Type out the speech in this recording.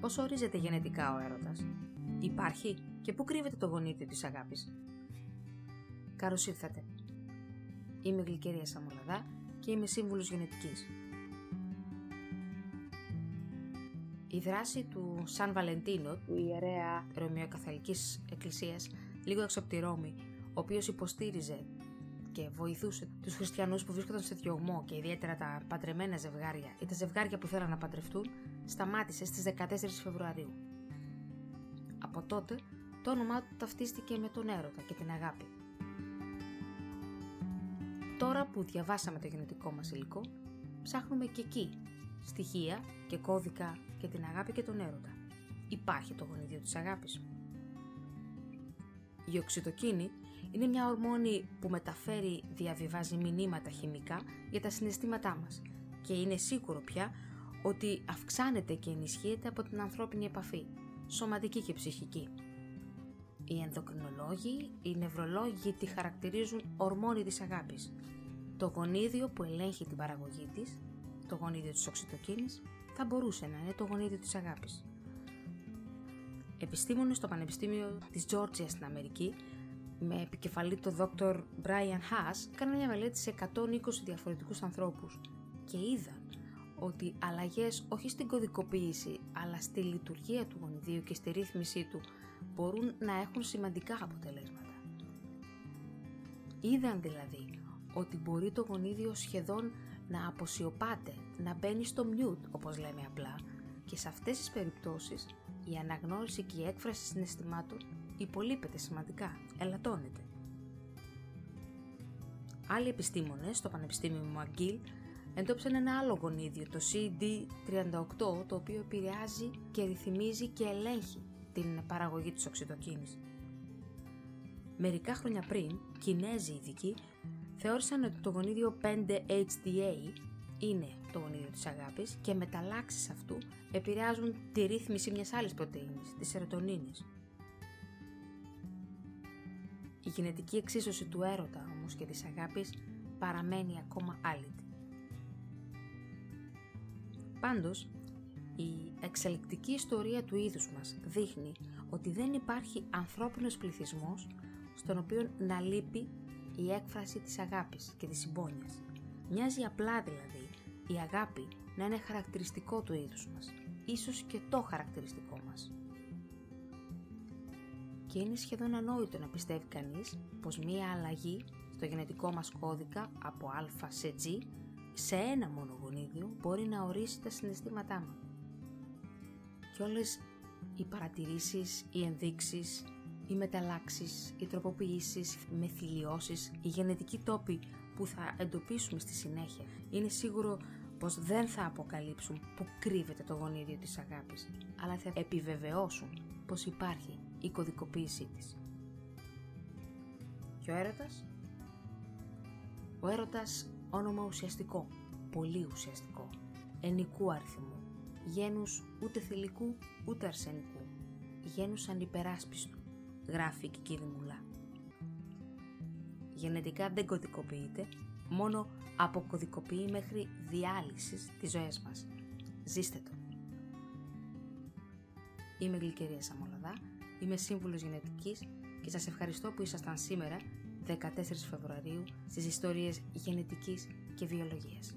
Πώς ορίζεται γενετικά ο έρωτας; Υπάρχει; Και πού κρύβεται το γονίδιο της αγάπης; Καλώς ήρθατε. Είμαι η Γλυκερία Σαμολαδά και είμαι σύμβουλος γενετικής. Η δράση του Σαν Βαλεντίνο, του ιερέα Ρωμαιοκαθολικής Εκκλησίας, λίγο έξω από τη Ρώμη, ο οποίος υποστήριζε και βοηθούσε τους χριστιανούς που βρίσκονταν σε διωγμό και ιδιαίτερα τα παντρεμένα ζευγάρια ή τα ζευγάρια που θέλαν να παντρευτούν, σταμάτησε στις 14 Φεβρουαρίου. Από τότε, το όνομά του ταυτίστηκε με τον έρωτα και την αγάπη. Τώρα που διαβάσαμε το γενετικό μας υλικό, ψάχνουμε και εκεί στοιχεία και κώδικα και την αγάπη και τον έρωτα. Υπάρχει το γονίδιο της αγάπης. Η οξυτοκίνη είναι μια ορμόνη που μεταφέρει, διαβιβάζει μηνύματα χημικά για τα συναισθήματά μας και είναι σίγουρο πια ότι αυξάνεται και ενισχύεται από την ανθρώπινη επαφή, σωματική και ψυχική. Οι ενδοκρινολόγοι, οι νευρολόγοι τη χαρακτηρίζουν ορμόνη της αγάπης. Το γονίδιο που ελέγχει την παραγωγή της, το γονίδιο της οξυτοκίνης, θα μπορούσε να είναι το γονίδιο της αγάπης. Επιστήμονες στο Πανεπιστήμιο της Τζόρτζια στην Αμερική με επικεφαλή το Dr. Brian Haas κάναν μια μελέτη σε 120 διαφορετικούς ανθρώπους και είδαν ότι αλλαγές όχι στην κωδικοποίηση αλλά στη λειτουργία του γονιδίου και στη ρύθμισή του μπορούν να έχουν σημαντικά αποτελέσματα. Είδαν δηλαδή ότι μπορεί το γονίδιο σχεδόν να αποσιωπάται, να μπαίνει στο mute όπως λέμε απλά και σε αυτές τις περιπτώσεις η αναγνώριση και η έκφραση συναισθημάτων υπολείπεται σημαντικά, ελαττώνεται. Άλλοι επιστήμονες στο Πανεπιστήμιο Μαγκίλ εντόπισαν ένα άλλο γονίδιο, το CD38, το οποίο επηρεάζει και ρυθμίζει και ελέγχει την παραγωγή της οξυτοκίνης. Μερικά χρόνια πριν, Κινέζοι ειδικοί θεώρησαν ότι το γονίδιο 5HDA είναι το γονίδιο της αγάπης και μεταλλάξεις αυτού επηρεάζουν τη ρύθμιση μιας άλλης πρωτεΐνης, της σερωτονίνης. Η γενετική εξίσωση του έρωτα όμως και της αγάπης παραμένει ακόμα άλυτη. Πάντως, η εξελικτική ιστορία του είδους μας δείχνει ότι δεν υπάρχει ανθρώπινος πληθυσμός στον οποίο να λείπει η έκφραση της αγάπης και της συμπόνιας. Μοιάζει απλά δηλαδή η αγάπη να είναι χαρακτηριστικό του είδους μας, ίσως και το χαρακτηριστικό μας. Και είναι σχεδόν ανόητο να πιστεύει κανείς πως μία αλλαγή στο γενετικό μας κώδικα από α σε g σε ένα μόνο γονίδιο μπορεί να ορίσει τα συναισθήματά μας. Και όλες οι παρατηρήσεις, οι ενδείξεις, οι μεταλλάξεις, οι τροποποιήσεις, οι μεθυλιώσεις, οι γενετικοί τόποι που θα εντοπίσουμε στη συνέχεια είναι σίγουρο πως δεν θα αποκαλύψουν που κρύβεται το γονίδιο της αγάπης, αλλά θα επιβεβαιώσουν πως υπάρχει η κωδικοποίησή της. Και ο έρωτας; Ο έρωτας όνομα ουσιαστικό, πολύ ουσιαστικό, ενικού αριθμού, γένους ούτε θηλυκού ούτε αρσενικού, γένους ανυπεράσπιστου, γράφει και η Μουλά. Γενετικά δεν κωδικοποιείται, μόνο αποκωδικοποιεί μέχρι διάλυσης τις ζωές μας. Ζήστε το. Είμαι Γλυκερία Σαμολαδά, είμαι σύμβουλος γενετικής και σας ευχαριστώ που ήσασταν σήμερα 14 Φεβρουαρίου στις ιστορίες γενετικής και βιολογίας.